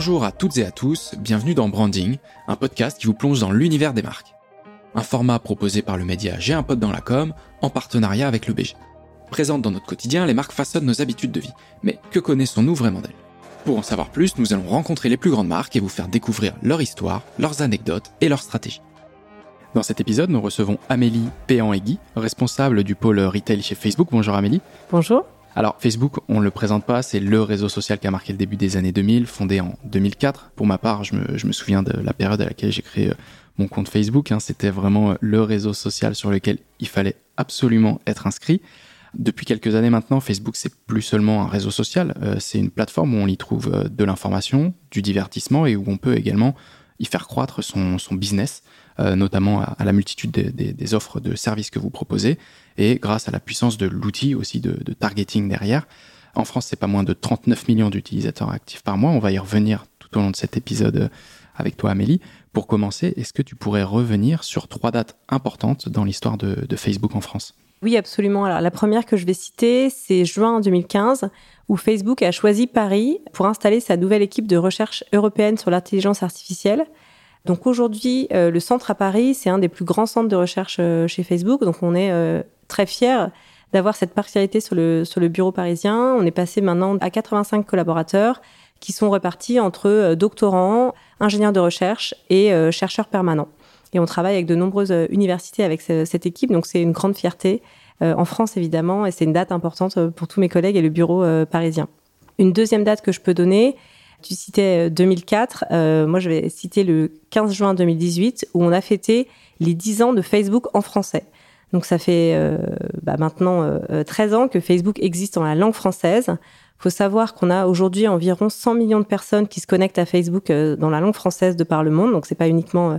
Bonjour à toutes et à tous, bienvenue dans Branding, un podcast qui vous plonge dans l'univers des marques. Un format proposé par le média J'ai un pote dans la com, en partenariat avec le BG. Présentes dans notre quotidien, les marques façonnent nos habitudes de vie. Mais que connaissons-nous vraiment d'elles? Pour en savoir plus, nous allons rencontrer les plus grandes marques et vous faire découvrir leur histoire, leurs anecdotes et leurs stratégies. Dans cet épisode, nous recevons Amélie Péan-Egui, responsable du pôle retail chez Facebook. Bonjour Amélie. Bonjour. Alors Facebook, on ne le présente pas, c'est le réseau social qui a marqué le début des années 2000, fondé en 2004. Pour ma part, je me, souviens de la période à laquelle j'ai créé euh, mon compte Facebook. Hein. C'était vraiment euh, le réseau social sur lequel il fallait absolument être inscrit. Depuis quelques années maintenant, Facebook, c'est plus seulement un réseau social, euh, c'est une plateforme où on y trouve de l'information, du divertissement et où on peut également y faire croître son, business, notamment à, la multitude des offres de services que vous proposez et grâce à la puissance de l'outil aussi de, targeting derrière. En France, c'est pas moins de 39 millions d'utilisateurs actifs par mois. On va y revenir tout au long de cet épisode euh, avec toi, Amélie. Pour commencer, est-ce que tu pourrais revenir sur trois dates importantes dans l'histoire de, Facebook en France? Oui, absolument. Alors, la première que je vais citer, c'est juin 2015, où Facebook a choisi Paris pour installer sa nouvelle équipe de recherche européenne sur l'intelligence artificielle. Donc aujourd'hui, euh, le centre à Paris, c'est un des plus grands centres de recherche euh, chez Facebook. Donc on est très fiers d'avoir cette partialité sur le, sur le bureau parisien. On est passé maintenant à 85 collaborateurs qui sont repartis entre euh, doctorants, ingénieurs de recherche et euh, chercheurs permanents. Et on travaille avec de nombreuses euh, universités avec cette équipe, donc c'est une grande fierté en France évidemment, et c'est une date importante pour tous mes collègues et le bureau parisien. Une deuxième date que je peux donner, tu citais 2004, moi je vais citer le 15 juin 2018 où on a fêté les 10 ans de Facebook en français. Donc ça fait euh, bah maintenant 13 euh, ans que Facebook existe en la langue française. Faut savoir qu'on a aujourd'hui environ 100 millions de personnes qui se connectent à Facebook euh, dans la langue française de par le monde. Donc c'est pas uniquement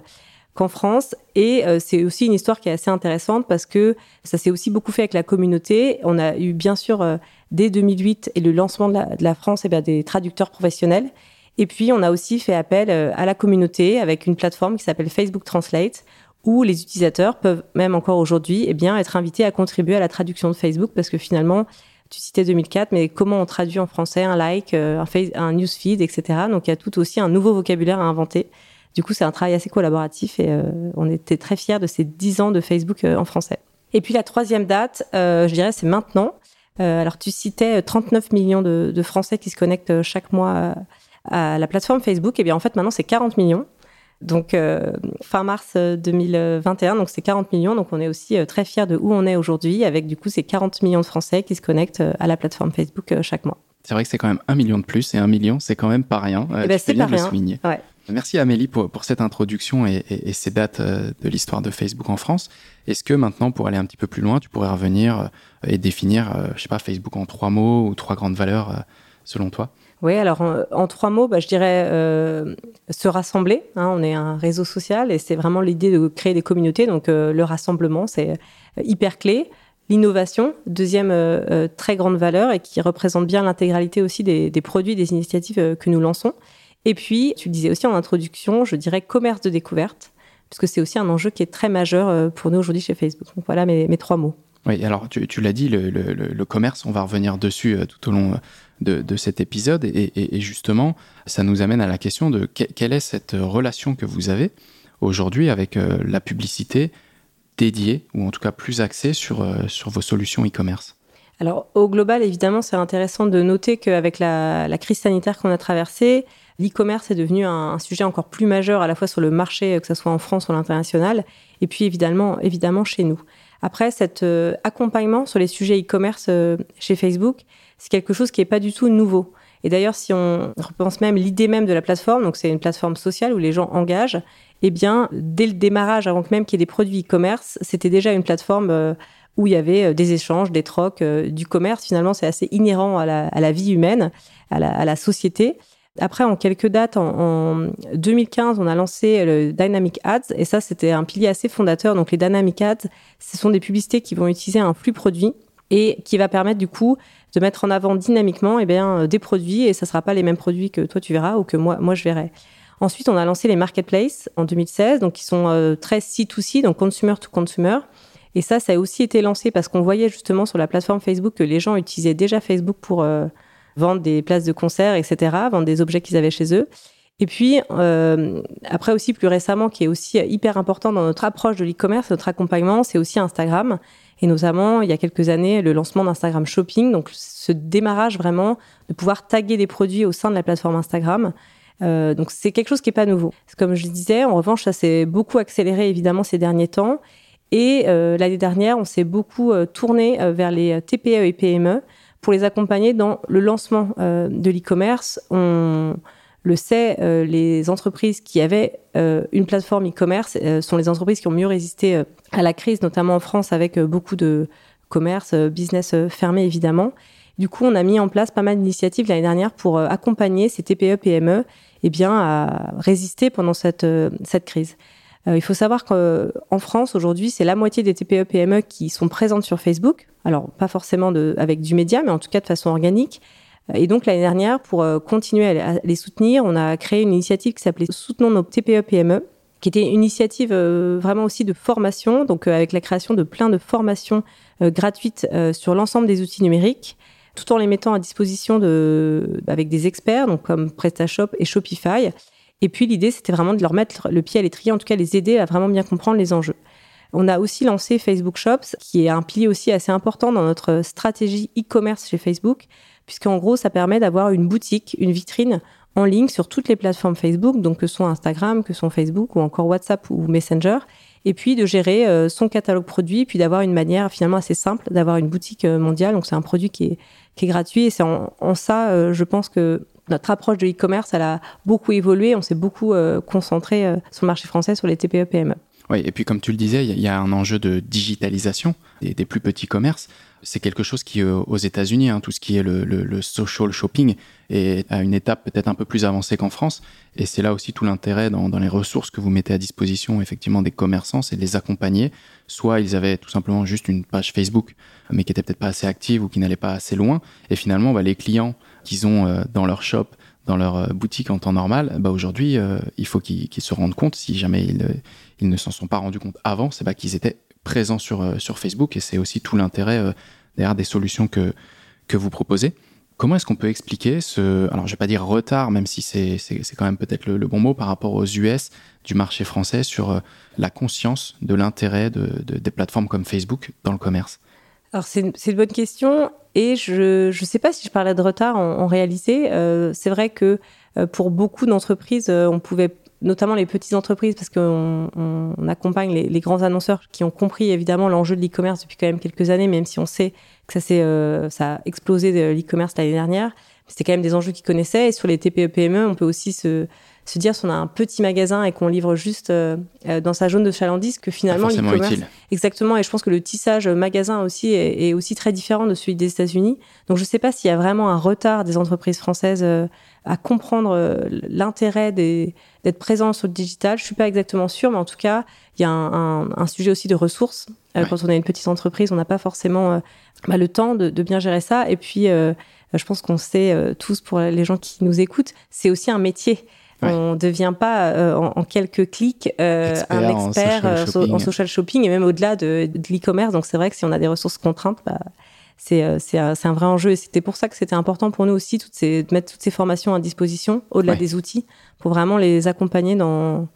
qu'en France. Et c'est aussi une histoire qui est assez intéressante parce que ça s'est aussi beaucoup fait avec la communauté. On a eu bien sûr dès 2008 et le lancement de la, de la France et eh bien, des traducteurs professionnels. Et puis on a aussi fait appel à la communauté avec une plateforme qui s'appelle Facebook Translate où les utilisateurs peuvent même encore aujourd'hui eh bien être invités à contribuer à la traduction de Facebook parce que finalement tu citais 2004 mais comment on traduit en français un like euh, un, face, un newsfeed etc donc il y a tout aussi un nouveau vocabulaire à inventer du coup c'est un travail assez collaboratif et euh, on était très fiers de ces 10 ans de Facebook euh, en français et puis la troisième date je dirais c'est maintenant alors tu citais 39 millions de, de, Français qui se connectent chaque mois à la plateforme Facebook et bien en fait maintenant c'est 40 millions donc euh, fin mars 2021, euh, donc c'est 40 millions. Donc on est aussi euh, très fiers de où on est aujourd'hui, avec du coup ces 40 millions de Français qui se connectent à la plateforme Facebook chaque mois. C'est vrai que c'est quand même un million de plus, et un million, c'est quand même pas rien. Eh ben, c'est pas rien. Ouais. Merci Amélie pour, cette introduction et, ces dates de l'histoire de Facebook en France. Est-ce que maintenant, pour aller un petit peu plus loin, tu pourrais revenir et définir, je sais pas, Facebook en trois mots ou trois grandes valeurs selon toi? Oui, alors en, trois mots, bah, je dirais euh, se rassembler. Hein, on est un réseau social et c'est vraiment l'idée de créer des communautés. Donc euh, le rassemblement, c'est euh, hyper clé. L'innovation, deuxième très grande valeur et qui représente bien l'intégralité aussi des, des, produits, des initiatives que nous lançons. Et puis, tu le disais aussi en introduction, je dirais commerce de découverte, puisque c'est aussi un enjeu qui est très majeur pour nous aujourd'hui chez Facebook. Voilà mes, trois mots. Oui, alors tu, l'as dit, le, commerce, on va revenir dessus tout au long de, cet épisode. Et, justement, ça nous amène à la question de quelle est cette relation que vous avez aujourd'hui avec euh, la publicité dédiée, ou en tout cas plus axée euh, sur vos solutions e-commerce? Alors, au global, évidemment, c'est intéressant de noter qu'avec la, crise sanitaire qu'on a traversée, l'e-commerce est devenu un, sujet encore plus majeur à la fois sur le marché, que ce soit en France ou à l'international, et puis évidemment, évidemment chez nous. Après, cet euh, accompagnement sur les sujets e-commerce chez Facebook, c'est quelque chose qui n'est pas du tout nouveau. Et d'ailleurs, si on repense même l'idée même de la plateforme, donc c'est une plateforme sociale où les gens engagent, eh bien, dès le démarrage, avant que même qu'il y ait des produits e-commerce, c'était déjà une plateforme euh, où il y avait euh, des échanges, des trocs, euh, du commerce. Finalement, c'est assez inhérent à la, vie humaine, à la, société. Après, en quelques dates, en, 2015, on a lancé le Dynamic Ads, et ça, c'était un pilier assez fondateur. Donc, les Dynamic Ads, ce sont des publicités qui vont utiliser un flux produit et qui va permettre du coup de mettre en avant dynamiquement eh bien, euh, des produits et ça ne sera pas les mêmes produits que toi tu verras ou que moi, je verrai. Ensuite, on a lancé les marketplaces en 2016, donc qui sont euh, très C2C, donc consumer to consumer. Et ça, ça a aussi été lancé parce qu'on voyait justement sur la plateforme Facebook que les gens utilisaient déjà Facebook pour, euh, vendre des places de concert, etc., vendre des objets qu'ils avaient chez eux. Et puis, euh, après aussi, plus récemment, qui est aussi hyper important dans notre approche de l'e-commerce, notre accompagnement, c'est aussi Instagram. Et notamment, il y a quelques années, le lancement d'Instagram Shopping. Donc, ce démarrage vraiment de pouvoir taguer des produits au sein de la plateforme Instagram. Euh, donc, c'est quelque chose qui n'est pas nouveau. Comme je le disais, en revanche, ça s'est beaucoup accéléré, évidemment, ces derniers temps. Et euh, l'année dernière, on s'est beaucoup euh, tourné euh, vers les TPE et PME pour les accompagner dans le lancement de l'e-commerce. On le sait, les entreprises qui avaient une plateforme e-commerce sont les entreprises qui ont mieux résisté à la crise, notamment en France, avec beaucoup de commerce, business fermé évidemment. Du coup, on a mis en place pas mal d'initiatives l'année dernière pour accompagner ces TPE, PME eh bien, à résister pendant cette, cette crise. Euh, il faut savoir qu'en France, aujourd'hui, c'est la moitié des TPE, PME qui sont présentes sur Facebook. Alors, pas forcément de, avec du média, mais en tout cas de façon organique. Et donc, l'année dernière, pour euh, continuer à les soutenir, on a créé une initiative qui s'appelait Soutenons nos TPE, PME, qui était une initiative euh, vraiment aussi de formation, donc avec la création de plein de formations gratuites sur l'ensemble des outils numériques, tout en les mettant à disposition de, avec des experts, donc comme PrestaShop et Shopify. Et puis l'idée, c'était vraiment de leur mettre le pied à l'étrier, en tout cas les aider à vraiment bien comprendre les enjeux. On a aussi lancé Facebook Shops, qui est un pilier aussi assez important dans notre stratégie e-commerce chez Facebook, puisqu'en gros, ça permet d'avoir une boutique, une vitrine en ligne sur toutes les plateformes Facebook, donc que sont Instagram, que sont Facebook ou encore WhatsApp ou Messenger, et puis de gérer euh, son catalogue produit, puis d'avoir une manière finalement assez simple d'avoir une boutique euh, mondiale. Donc c'est un produit qui est, qui est gratuit et c'est en, ça, euh, je pense que notre approche de l'e-commerce, elle a beaucoup évolué. On s'est beaucoup euh, concentré euh, sur le marché français, sur les TPE-PME. Oui, et puis comme tu le disais, il y, a un enjeu de digitalisation des, plus petits commerces. C'est quelque chose qui, euh, aux États-Unis, hein, tout ce qui est le, social shopping, est à une étape peut-être un peu plus avancée qu'en France. Et c'est là aussi tout l'intérêt dans, les ressources que vous mettez à disposition, effectivement, des commerçants, c'est de les accompagner. Soit ils avaient tout simplement juste une page Facebook, mais qui était peut-être pas assez active ou qui n'allait pas assez loin. Et finalement, bah, les clients qu'ils ont euh, dans leur shop, dans leur euh, boutique en temps normal, bah aujourd'hui, euh, il faut qu'ils se rendent compte, si jamais ils, ne s'en sont pas rendus compte avant, c'est pas qu'ils étaient présents sur, sur Facebook et c'est aussi tout l'intérêt derrière des solutions que, que vous proposez. Comment est-ce qu'on peut expliquer ce, alors je vais pas dire retard, même si c'est quand même peut-être le, bon mot par rapport aux US du marché français sur la conscience de l'intérêt de, des plateformes comme Facebook dans le commerce? Alors c'est une, bonne question et je ne sais pas si je parlais de retard en, réalité. Euh, c'est vrai que euh, pour beaucoup d'entreprises, euh, on pouvait, notamment les petites entreprises, parce qu'on on, on accompagne les, les, grands annonceurs qui ont compris évidemment l'enjeu de l'e-commerce depuis quand même quelques années, même si on sait que ça, euh, ça a explosé de l'e-commerce l'année dernière. C'était quand même des enjeux qu'ils connaissaient. Et sur les TPE-PME, on peut aussi se, se dire si on a un petit magasin et qu'on livre juste euh, euh, dans sa zone de chalandise que finalement l'e-commerce exactement et je pense que le tissage magasin aussi est, aussi très différent de celui des États-Unis. Donc je ne sais pas s'il y a vraiment un retard des entreprises françaises euh, à comprendre l'intérêt d'être présent sur le digital. Je suis pas exactement sûre mais en tout cas il y a un, sujet aussi de ressources. Quand on est une petite entreprise on n'a pas forcément bah, le temps de, de, bien gérer ça. Et puis je pense qu'on sait tous pour les gens qui nous écoutent c'est aussi un métier on ne devient pas euh, en, quelques clics euh, un expert euh, en social, shopping et même au-delà de, de l'e-commerce. Donc c'est vrai que si on a des ressources contraintes, bah, c'est un, un, vrai enjeu. Et c'était pour ça que c'était important pour nous aussi toutes ces, de mettre toutes ces formations à disposition au-delà des outils pour vraiment les accompagner dans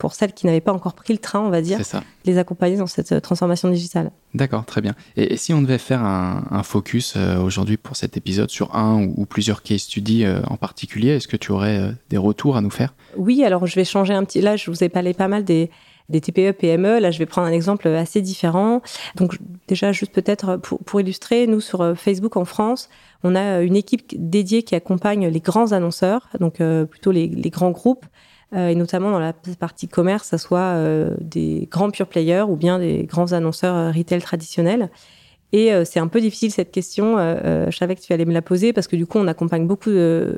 pour celles qui n'avaient pas encore pris le train, on va dire, les accompagner dans cette euh, transformation digitale. D'accord, très bien. Et, si on devait faire un, focus euh, aujourd'hui pour cet épisode sur un ou, plusieurs case studies euh, en particulier, est-ce que tu aurais des retours à nous faire? Oui, alors je vais changer un petit. Là, je vous ai parlé pas mal des, des TPE, PME. Là, je vais prendre un exemple assez différent. Donc, déjà, juste peut-être pour, pour, illustrer, nous, sur Facebook en France, on a une équipe dédiée qui accompagne les grands annonceurs, donc plutôt les, les, grands groupes, et notamment dans la partie commerce, ça soit euh, des grands pure players ou bien des grands annonceurs euh, retail traditionnels. Et c'est un peu difficile cette question. je savais que tu allais me la poser parce que du coup, on accompagne beaucoup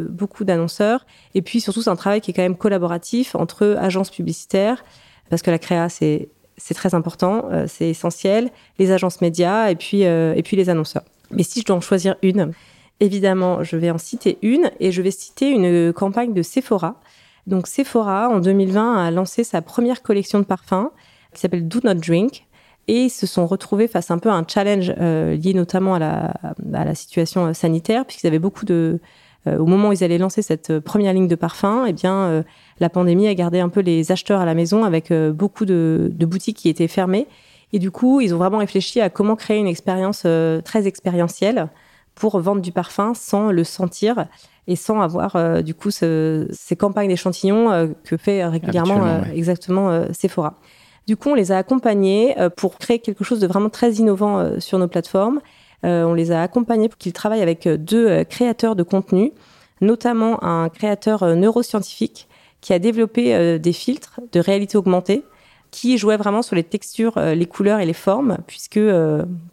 beaucoup d'annonceurs. Et puis surtout, c'est un travail qui est quand même collaboratif entre agences publicitaires, parce que la créa, c'est c'est très important, c'est essentiel. Les agences médias et puis et puis les annonceurs. Mais si je dois en choisir une, évidemment, je vais en citer une et je vais citer une campagne de Sephora donc Sephora, en 2020, a lancé sa première collection de parfums qui s'appelle Do Not Drink. et se sont retrouvés face un peu à un challenge euh, lié notamment à la, à la situation euh, sanitaire, puisqu'ils avaient beaucoup de... Euh, au moment où ils allaient lancer cette première ligne de parfum, eh bien, la pandémie a gardé un peu les acheteurs à la maison avec beaucoup de, de, boutiques qui étaient fermées. Et du coup, ils ont vraiment réfléchi à comment créer une expérience très expérientielle pour vendre du parfum sans le sentir et sans avoir du coup ce, ces campagnes d'échantillons que fait régulièrement exactement Sephora. Du coup, on les a accompagnés euh, pour créer quelque chose de vraiment très innovant euh, sur nos plateformes. Euh, on les a accompagnés pour qu'ils travaillent avec deux créateurs de contenu, notamment un créateur neuroscientifique qui a développé des filtres de réalité augmentée qui jouaient vraiment sur les textures, les couleurs et les formes, puisque,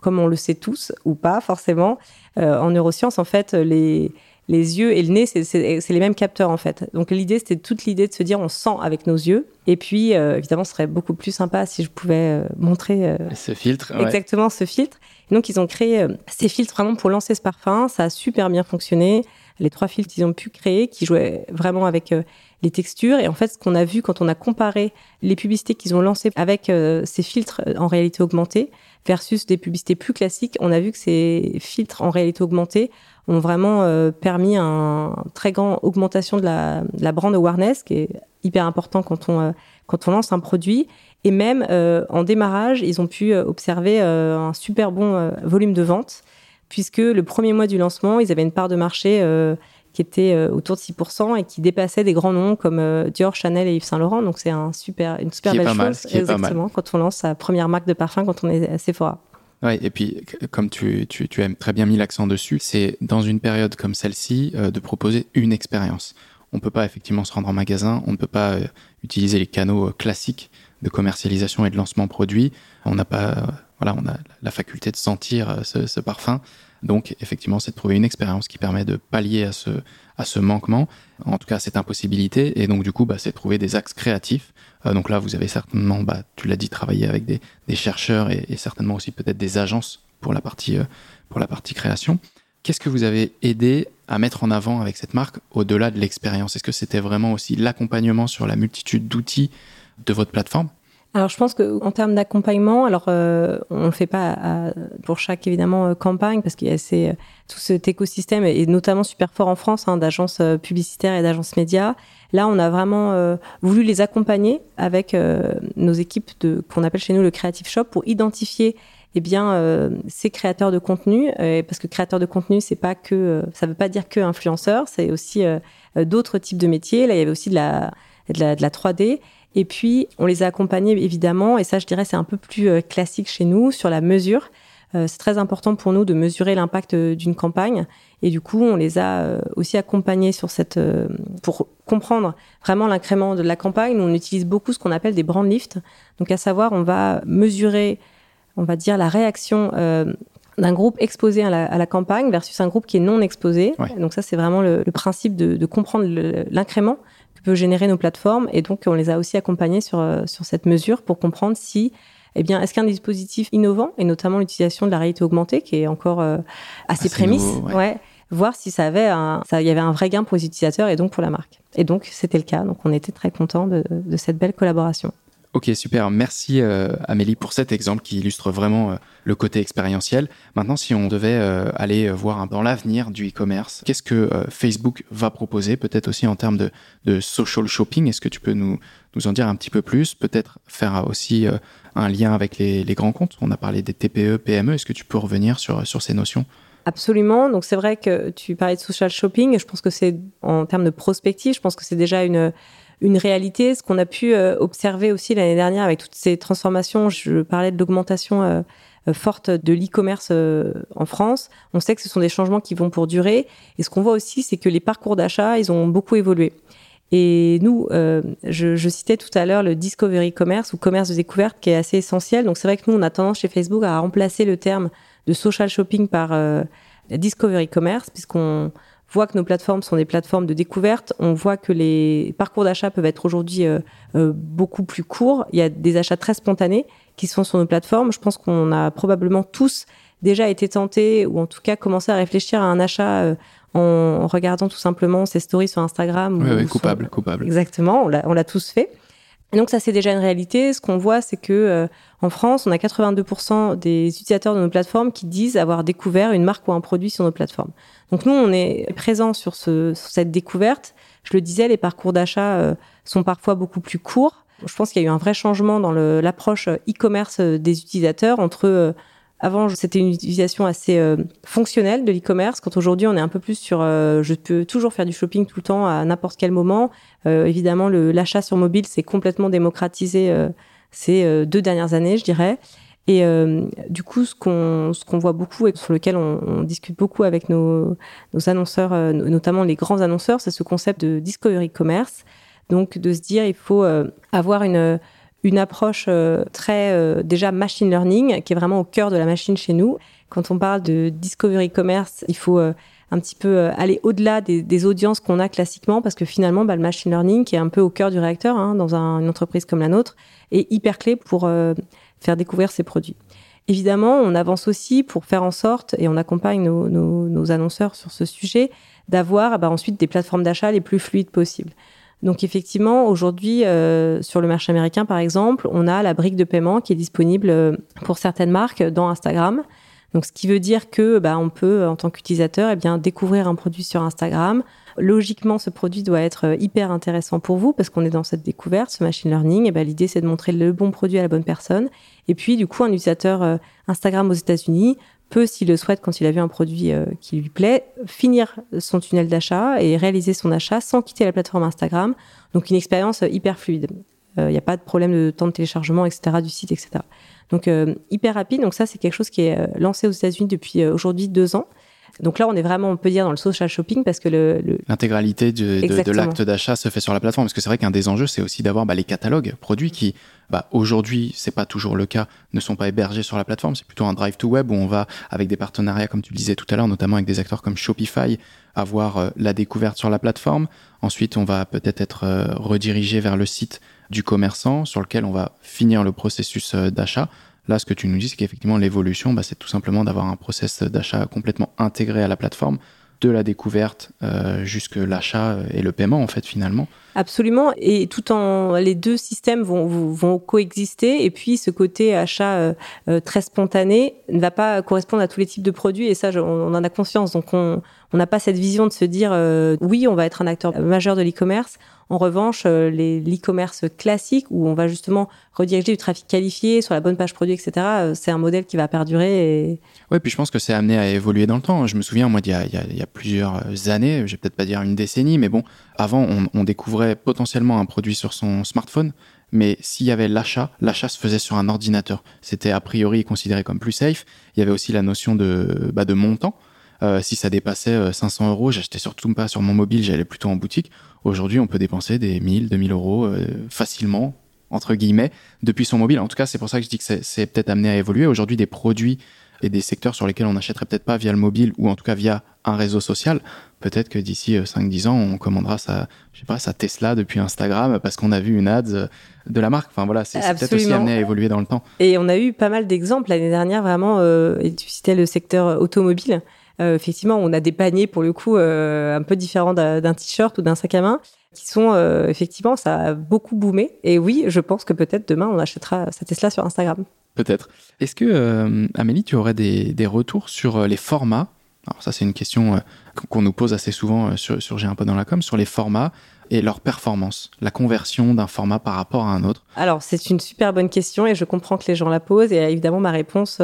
comme on le sait tous, ou pas forcément, en neurosciences, en fait, les, les yeux et le nez, c'est les mêmes capteurs en fait. Donc l'idée, c'était toute l'idée de se dire on sent avec nos yeux. Et puis, euh, évidemment, ce serait beaucoup plus sympa si je pouvais euh, montrer euh, ce filtre. Exactement ce filtre. donc ils ont créé ces filtres vraiment pour lancer ce parfum. Ça a super bien fonctionné. Les trois filtres qu'ils ont pu créer, qui jouaient vraiment avec les textures. Et en fait, ce qu'on a vu quand on a comparé les publicités qu'ils ont lancées avec ces filtres en réalité augmentée versus des publicités plus classiques, on a vu que ces filtres en réalité augmentée ont vraiment euh, permis un très grand augmentation de la, de la brand awareness, qui est hyper important quand on, euh, quand on lance un produit. Et même euh, en démarrage, ils ont pu observer un super bon volume de vente, puisque le premier mois du lancement, ils avaient une part de marché qui était autour de 6% et qui dépassait des grands noms comme Dior, Chanel et Yves Saint Laurent. Donc c'est un super, une super belle chose, exactement, quand on lance sa première marque de parfum, quand on est à Sephora. Ouais, et puis comme tu, tu, tu as très bien mis l'accent dessus, c'est dans une période comme celle-ci euh, de proposer une expérience. On peut pas effectivement se rendre en magasin, on ne peut pas euh, utiliser les canaux euh, classiques de commercialisation et de lancement produit. On n'a pas, voilà, on a la faculté de sentir ce, ce parfum. Donc effectivement, c'est de trouver une expérience qui permet de pallier à ce, manquement, en tout cas cette impossibilité. Et donc du coup, bah, c'est trouver des axes créatifs. Euh, donc là, vous avez certainement, bah, tu l'as dit, travaillé avec des, chercheurs et, certainement aussi peut-être des agences euh, pour la partie création. Qu'est-ce que vous avez aidé à mettre en avant avec cette marque au-delà de l'expérience? Est-ce que c'était vraiment aussi l'accompagnement sur la multitude d'outils de votre plateforme? Alors, je pense qu'en termes d'accompagnement, alors euh, on ne fait pas à, pour chaque évidemment euh, campagne parce qu'il y a ces, tout cet écosystème et notamment super fort en France hein, d'agences euh, publicitaires et d'agences médias. Là, on a vraiment euh, voulu les accompagner avec nos équipes de qu'on appelle chez nous le Creative Shop pour identifier eh bien ces créateurs de contenu parce que créateur de contenu c'est pas que ça veut pas dire que influenceur, c'est aussi d'autres types de métiers. Là, il y avait aussi de la de la, de la 3D et puis, on les a accompagnés évidemment, et ça, je dirais, c'est un peu plus euh, classique chez nous, sur la mesure. Euh, c'est très important pour nous de mesurer l'impact euh, d'une campagne. Et du coup, on les a aussi accompagnés sur cette, pour comprendre vraiment l'incrément de la campagne. On utilise beaucoup ce qu'on appelle des brand lifts. Donc, à savoir, on va mesurer, on va dire, la réaction d'un groupe exposé à la, campagne versus un groupe qui est non exposé. Donc ça, c'est vraiment le, principe de, de comprendre l'incrément peut générer nos plateformes. Et donc, on les a aussi accompagnés sur, euh, sur cette mesure pour comprendre si, eh bien, est-ce qu'un dispositif innovant, et notamment l'utilisation de la réalité augmentée, qui est encore euh, assez, prémisse, ouais. voir si ça avait un, ça, il y avait un vrai gain pour les utilisateurs et donc pour la marque. Et donc, c'était le cas. Donc, on était très contents de, de cette belle collaboration. Ok, super. Merci euh, Amélie pour cet exemple qui illustre vraiment euh, le côté expérientiel. Maintenant, si on devait euh, aller voir dans l'avenir du e-commerce, qu'est-ce que Facebook va proposer Peut-être aussi en termes de, social shopping? Est-ce que tu peux nous, nous en dire un petit peu plus? Peut-être faire aussi un lien avec les, les, grands comptes? On a parlé des TPE, PME. Est-ce que tu peux revenir sur, sur ces notions? Absolument. Donc c'est vrai que tu parlais de social shopping. Je pense que c'est en termes de prospective, je pense que c'est déjà une une réalité. Ce qu'on a pu euh, observer aussi l'année dernière avec toutes ces transformations, je parlais de l'augmentation euh, euh, forte de l'e-commerce en France. On sait que ce sont des changements qui vont pour durer. Et ce qu'on voit aussi, c'est que les parcours d'achat, ils ont beaucoup évolué. Et nous, je, je, citais tout à l'heure le discovery commerce ou commerce de découverte qui est assez essentiel. Donc c'est vrai que nous, on a tendance chez Facebook à remplacer le terme de social shopping par discovery commerce, puisqu'on voit que nos plateformes sont des plateformes de découverte. On voit que les parcours d'achat peuvent être aujourd'hui euh, euh, beaucoup plus courts. Il y a des achats très spontanés qui sont sur nos plateformes. Je pense qu'on a probablement tous déjà été tentés ou en tout cas commencé à réfléchir à un achat euh, en regardant tout simplement ces stories sur Instagram. Oui, oui coupable, coupable. Exactement, on l'a tous fait. Et donc ça c'est déjà une réalité. Ce qu'on voit, c'est que euh, en France, on a 82% des utilisateurs de nos plateformes qui disent avoir découvert une marque ou un produit sur nos plateformes. Donc nous, on est présent sur, ce, sur cette découverte. Je le disais, les parcours d'achat euh, sont parfois beaucoup plus courts. Je pense qu'il y a eu un vrai changement dans l'approche e-commerce des utilisateurs entre avant, c'était une utilisation assez euh, fonctionnelle de l'e-commerce. Quand aujourd'hui, on est un peu plus sur, euh, je peux toujours faire du shopping tout le temps à n'importe quel moment. Euh, évidemment, l'achat sur mobile s'est complètement démocratisé ces deux dernières années, je dirais. Et du coup, ce qu'on qu'on voit beaucoup et sur lequel on, on discute beaucoup avec nos, nos annonceurs, notamment les grands annonceurs, c'est ce concept de discovery commerce. Donc, de se dire, il faut avoir une une approche euh, très euh, déjà machine learning qui est vraiment au cœur de la machine chez nous. Quand on parle de discovery commerce, il faut euh, un petit peu aller au-delà des, audiences qu'on a classiquement parce que finalement, bah, le machine learning qui est un peu au cœur du réacteur hein, dans une entreprise comme la nôtre est hyper clé pour faire découvrir ses produits. Évidemment, on avance aussi pour faire en sorte, et on accompagne nos, nos annonceurs sur ce sujet, d'avoir bah, ensuite des plateformes d'achat les plus fluides possibles. Donc effectivement, aujourd'hui, euh, sur le marché américain, par exemple, on a la brique de paiement qui est disponible euh, pour certaines marques dans Instagram. Donc, ce qui veut dire que bah, on peut, en tant qu'utilisateur, eh bien découvrir un produit sur Instagram. Logiquement, ce produit doit être euh, hyper intéressant pour vous parce qu'on est dans cette découverte, ce machine learning. Et ben, l'idée, c'est de montrer le bon produit à la bonne personne. Et puis, du coup, un utilisateur Instagram aux États-Unis peut, s'il le souhaite, quand il a vu un produit euh, qui lui plaît, finir son tunnel d'achat et réaliser son achat sans quitter la plateforme Instagram. Donc une expérience euh, hyper fluide. Il euh, n'y a pas de problème de temps de téléchargement, etc., du site, etc. Donc hyper rapide. Donc ça, c'est quelque chose qui est lancé aux États-Unis depuis aujourd'hui deux ans. Donc là, on est vraiment, on peut dire, dans le social shopping parce que le. L'intégralité de, l'acte d'achat se fait sur la plateforme. Parce que c'est vrai qu'un des enjeux, c'est aussi d'avoir bah, les catalogues produits qui bah, aujourd'hui, c'est pas toujours le cas, ne sont pas hébergés sur la plateforme. C'est plutôt un drive to web où on va, avec des partenariats, comme tu le disais tout à l'heure, notamment avec des acteurs comme Shopify, avoir euh, la découverte sur la plateforme. Ensuite, on va peut-être être, euh, redirigé vers le site du commerçant sur lequel on va finir le processus euh, d'achat. Là, ce que tu nous dis, c'est qu'effectivement, l'évolution, bah, c'est tout simplement d'avoir un process d'achat complètement intégré à la plateforme de la découverte euh, jusque l'achat et le paiement en fait finalement. Absolument. Et tout en les deux systèmes vont, vont coexister. Et puis ce côté achat euh, euh, très spontané ne va pas correspondre à tous les types de produits. Et ça on, en a conscience. Donc on on n'a pas cette vision de se dire oui on va être un acteur majeur de l'e-commerce en revanche, euh, l'e-commerce classique, où on va justement rediriger du trafic qualifié sur la bonne page produit, etc., euh, c'est un modèle qui va perdurer. Et... Oui, puis je pense que c'est amené à évoluer dans le temps. Je me souviens, moi, il y a, y a, plusieurs années, je vais peut-être pas dire une décennie, mais bon, avant, on, découvrait potentiellement un produit sur son smartphone, mais s'il y avait l'achat, l'achat se faisait sur un ordinateur. C'était a priori considéré comme plus safe. Il y avait aussi la notion de, bah, de montant. Euh, si ça dépassait 500 euros, j'achetais surtout pas sur mon mobile, j'allais plutôt en boutique. Aujourd'hui, on peut dépenser des 1000, 2000 euros euh, facilement, entre guillemets, depuis son mobile. En tout cas, c'est pour ça que je dis que c'est peut-être amené à évoluer. Aujourd'hui, des produits et des secteurs sur lesquels on n'achèterait peut-être pas via le mobile ou en tout cas via un réseau social, peut-être que d'ici 5-10 euh, ans, on commandera sa, je sais pas, sa Tesla depuis Instagram parce qu'on a vu une ad euh, de la marque. Enfin voilà, c'est peut-être aussi amené à évoluer dans le temps. Et on a eu pas mal d'exemples l'année dernière, vraiment, et tu citais le secteur automobile. Euh, effectivement, on a des paniers pour le coup euh, un peu différents d'un t-shirt ou d'un sac à main qui sont euh, effectivement ça a beaucoup boomé. Et oui, je pense que peut-être demain on achètera sa Tesla sur Instagram. Peut-être. Est-ce que Amélie, tu aurais des, retours sur les formats? Alors ça, c'est une question qu'on nous pose assez souvent sur, sur J'ai un peu dans la com sur les formats et leur performance, la conversion d'un format par rapport à un autre? Alors, c'est une super bonne question et je comprends que les gens la posent. Et évidemment, ma réponse,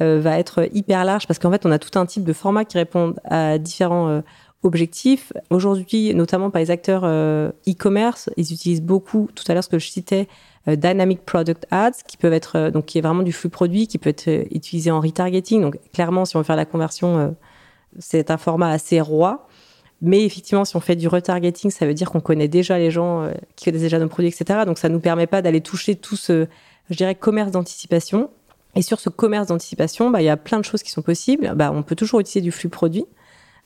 va être hyper large parce qu'en fait, on a tout un type de format qui répondent à différents euh, objectifs. Aujourd'hui, notamment par les acteurs euh, e-commerce, ils utilisent beaucoup, tout à l'heure ce que je citais, Dynamic Product Ads, qui peuvent être, donc qui est vraiment du flux produit, qui peut être utilisé en retargeting. Donc clairement, si on veut faire la conversion, c'est un format assez roi. Mais effectivement, si on fait du retargeting, ça veut dire qu'on connaît déjà les gens qui connaissent déjà nos produits, etc. Donc ça nous permet pas d'aller toucher tout ce, je dirais, commerce d'anticipation. Et sur ce commerce d'anticipation, bah, il y a plein de choses qui sont possibles. Bah, on peut toujours utiliser du flux produit,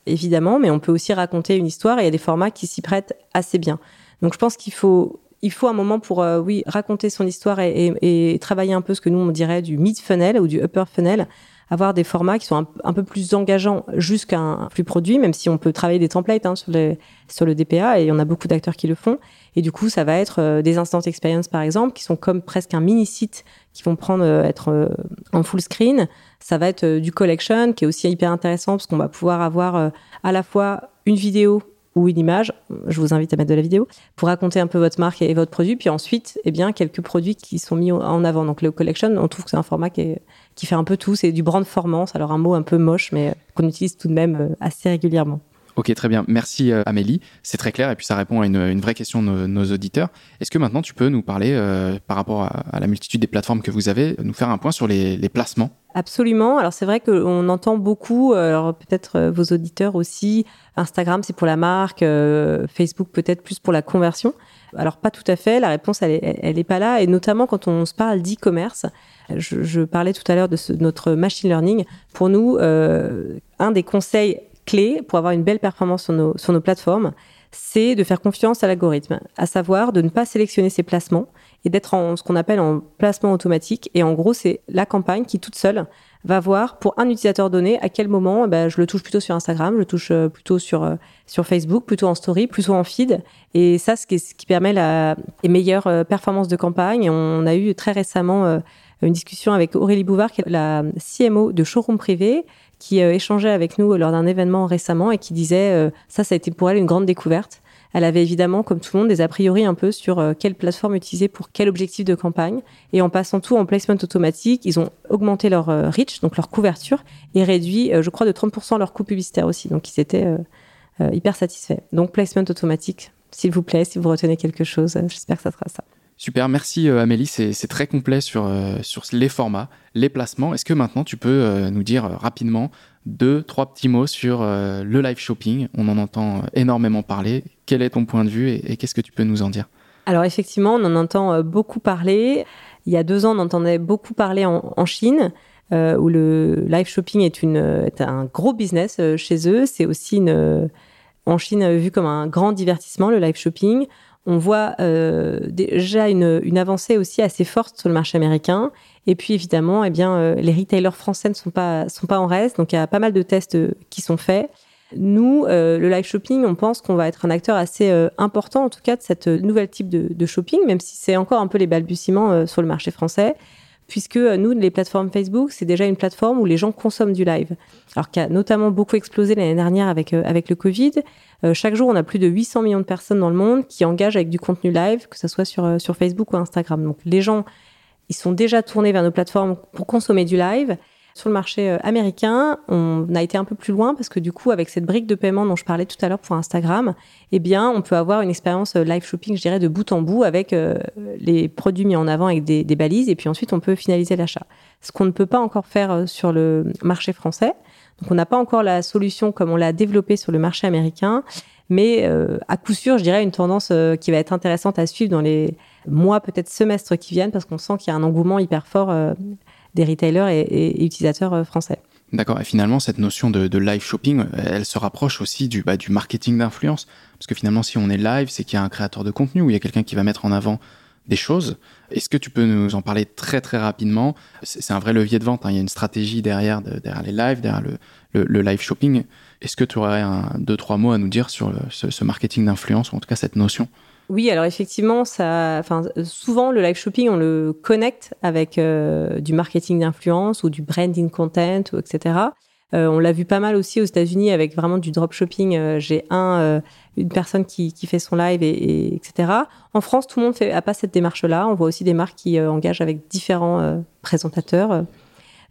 évidemment, mais on peut aussi raconter une histoire et il y a des formats qui s'y prêtent assez bien. Donc je pense qu'il faut, il faut un moment pour, euh, oui, raconter son histoire et, et, travailler un peu ce que nous on dirait du mid funnel ou du upper funnel avoir des formats qui sont un, peu plus engageants jusqu'à un flux produit, même si on peut travailler des templates hein, sur, le, sur le DPA et on a beaucoup d'acteurs qui le font. Et du coup, ça va être euh, des instant experience par exemple, qui sont comme presque un mini site qui vont prendre euh, être euh, en full screen. Ça va être du collection qui est aussi hyper intéressant parce qu'on va pouvoir avoir à la fois une vidéo ou une image, je vous invite à mettre de la vidéo, pour raconter un peu votre marque et, votre produit, puis ensuite, eh bien, quelques produits qui sont mis en avant. Donc, le collection, on trouve que c'est un format qui, fait un peu tout. C'est du brand formance, alors un mot un peu moche, mais qu'on utilise tout de même assez régulièrement. Ok, très bien. Merci euh, Amélie. C'est très clair et puis ça répond à une, vraie question de nos, auditeurs. Est-ce que maintenant tu peux nous parler, euh, par rapport à, la multitude des plateformes que vous avez, nous faire un point sur les, placements? Absolument. Alors c'est vrai qu'on entend beaucoup, euh, alors peut-être vos auditeurs aussi, Instagram c'est pour la marque, Facebook peut-être plus pour la conversion. Alors pas tout à fait, la réponse elle est, elle est pas là et notamment quand on se parle d'e-commerce. Je, parlais tout à l'heure de, notre machine learning. Pour nous, un des conseils clé pour avoir une belle performance sur nos, sur nos plateformes, c'est de faire confiance à l'algorithme, à savoir de ne pas sélectionner ses placements et d'être en ce qu'on appelle en placement automatique. Et en gros, c'est la campagne qui toute seule va voir pour un utilisateur donné à quel moment eh ben, je le touche plutôt sur Instagram, je le touche euh, plutôt sur, euh, sur Facebook, plutôt en story, plutôt en feed. Et ça, ce qui, ce qui permet la, les meilleures euh, performances de campagne. on a eu très récemment une discussion avec Aurélie Bouvard, qui est la CMO de Showroom Privé, qui euh, échangeait avec nous lors d'un événement récemment et qui disait euh, ça, ça a été pour elle une grande découverte. Elle avait évidemment, comme tout le monde, des a priori un peu sur euh, quelle plateforme utiliser pour quel objectif de campagne. Et en passant tout en placement automatique, ils ont augmenté leur reach, donc leur couverture, et réduit, je crois, de 30% leur coût publicitaire aussi. Donc ils étaient hyper satisfaits. Donc placement automatique, s'il vous plaît, si vous retenez quelque chose, j'espère que ça sera ça. Super, merci euh, Amélie, c'est très complet sur, euh, sur les formats, les placements. Est-ce que maintenant tu peux euh, nous dire rapidement deux, trois petits mots sur le live shopping? On en entend énormément parler. Quel est ton point de vue et, qu'est-ce que tu peux nous en dire? Alors effectivement, on en entend beaucoup parler. Il y a deux ans, on entendait beaucoup parler en, Chine. où le live shopping est, un gros business chez eux. C'est aussi en Chine vu comme un grand divertissement, le live shopping on voit euh, déjà une, avancée aussi assez forte sur le marché américain. Et puis évidemment, eh bien, euh, les retailers français ne sont pas, sont pas en reste, donc il y a pas mal de tests euh, qui sont faits. Nous, le live shopping, on pense qu'on va être un acteur assez important, en tout cas, de cette nouvelle type de, de shopping, même si c'est encore un peu les balbutiements sur le marché français puisque euh, nous, les plateformes Facebook, c'est déjà une plateforme où les gens consomment du live. Alors qui a notamment beaucoup explosé l'année dernière avec, euh, avec le Covid. Euh, chaque jour, on a plus de 800 millions de personnes dans le monde qui engagent avec du contenu live, que ce soit sur, sur Facebook ou Instagram. Donc les gens, ils sont déjà tournés vers nos plateformes pour consommer du live. Sur le marché euh, américain, on a été un peu plus loin parce que du coup, avec cette brique de paiement dont je parlais tout à l'heure pour Instagram, eh bien, on peut avoir une expérience euh, live shopping, je dirais, de bout en bout avec euh, les produits mis en avant avec des, des, balises et puis ensuite on peut finaliser l'achat. Ce qu'on ne peut pas encore faire sur le marché français. Donc, on n'a pas encore la solution comme on l'a développée sur le marché américain, mais à coup sûr, je dirais une tendance qui va être intéressante à suivre dans les mois, peut-être semestres qui viennent, parce qu'on sent qu'il y a un engouement hyper fort des retailers et, utilisateurs euh, français. D'accord. Et finalement, cette notion de, live shopping, elle se rapproche aussi du, bah, du marketing d'influence. Parce que finalement, si on est live, c'est qu'il y a un créateur de contenu ou il y a quelqu'un qui va mettre en avant des choses. Est-ce que tu peux nous en parler très très rapidement? C'est un vrai levier de vente. Hein. Il y a une stratégie derrière, les lives, derrière le, live shopping. Est-ce que tu aurais un, deux trois mots à nous dire sur ce marketing d'influence ou en tout cas cette notion? Oui, alors effectivement, ça, enfin, souvent le live shopping, on le connecte avec euh, du marketing d'influence ou du branding content, etc. Euh, on l'a vu pas mal aussi aux États-Unis avec vraiment du drop shopping. Euh, j'ai un, une personne qui, qui, fait son live et, etc. En France, tout le monde fait, a pas cette démarche-là. On voit aussi des marques qui engagent avec différents présentateurs.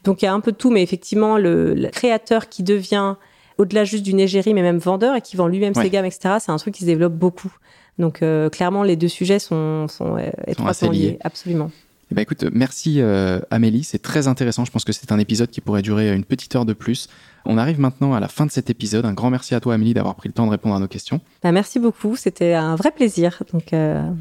Donc il y a un peu de tout, mais effectivement, le créateur qui devient au-delà juste d'une égérie, mais même vendeur et qui vend lui-même ses gammes, etc. C'est un truc qui se développe beaucoup. Donc euh, clairement, les deux sujets sont, sont euh, étroitement liés. Absolument. Eh ben, écoute, merci euh, Amélie, c'est très intéressant. Je pense que c'est un épisode qui pourrait durer une petite heure de plus. On arrive maintenant à la fin de cet épisode. Un grand merci à toi Amélie d'avoir pris le temps de répondre à nos questions. Bah, merci beaucoup, c'était un vrai plaisir. Donc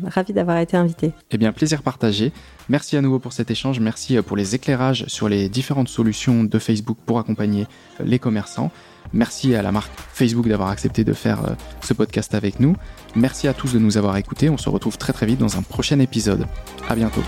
ravi d'avoir été invité. Eh bien, plaisir partagé. Merci à nouveau pour cet échange. Merci pour les éclairages sur les différentes solutions de Facebook pour accompagner les commerçants. Merci à la marque Facebook d'avoir accepté de faire euh, ce podcast avec nous. Merci à tous de nous avoir écoutés. On se retrouve très très vite dans un prochain épisode. À bientôt.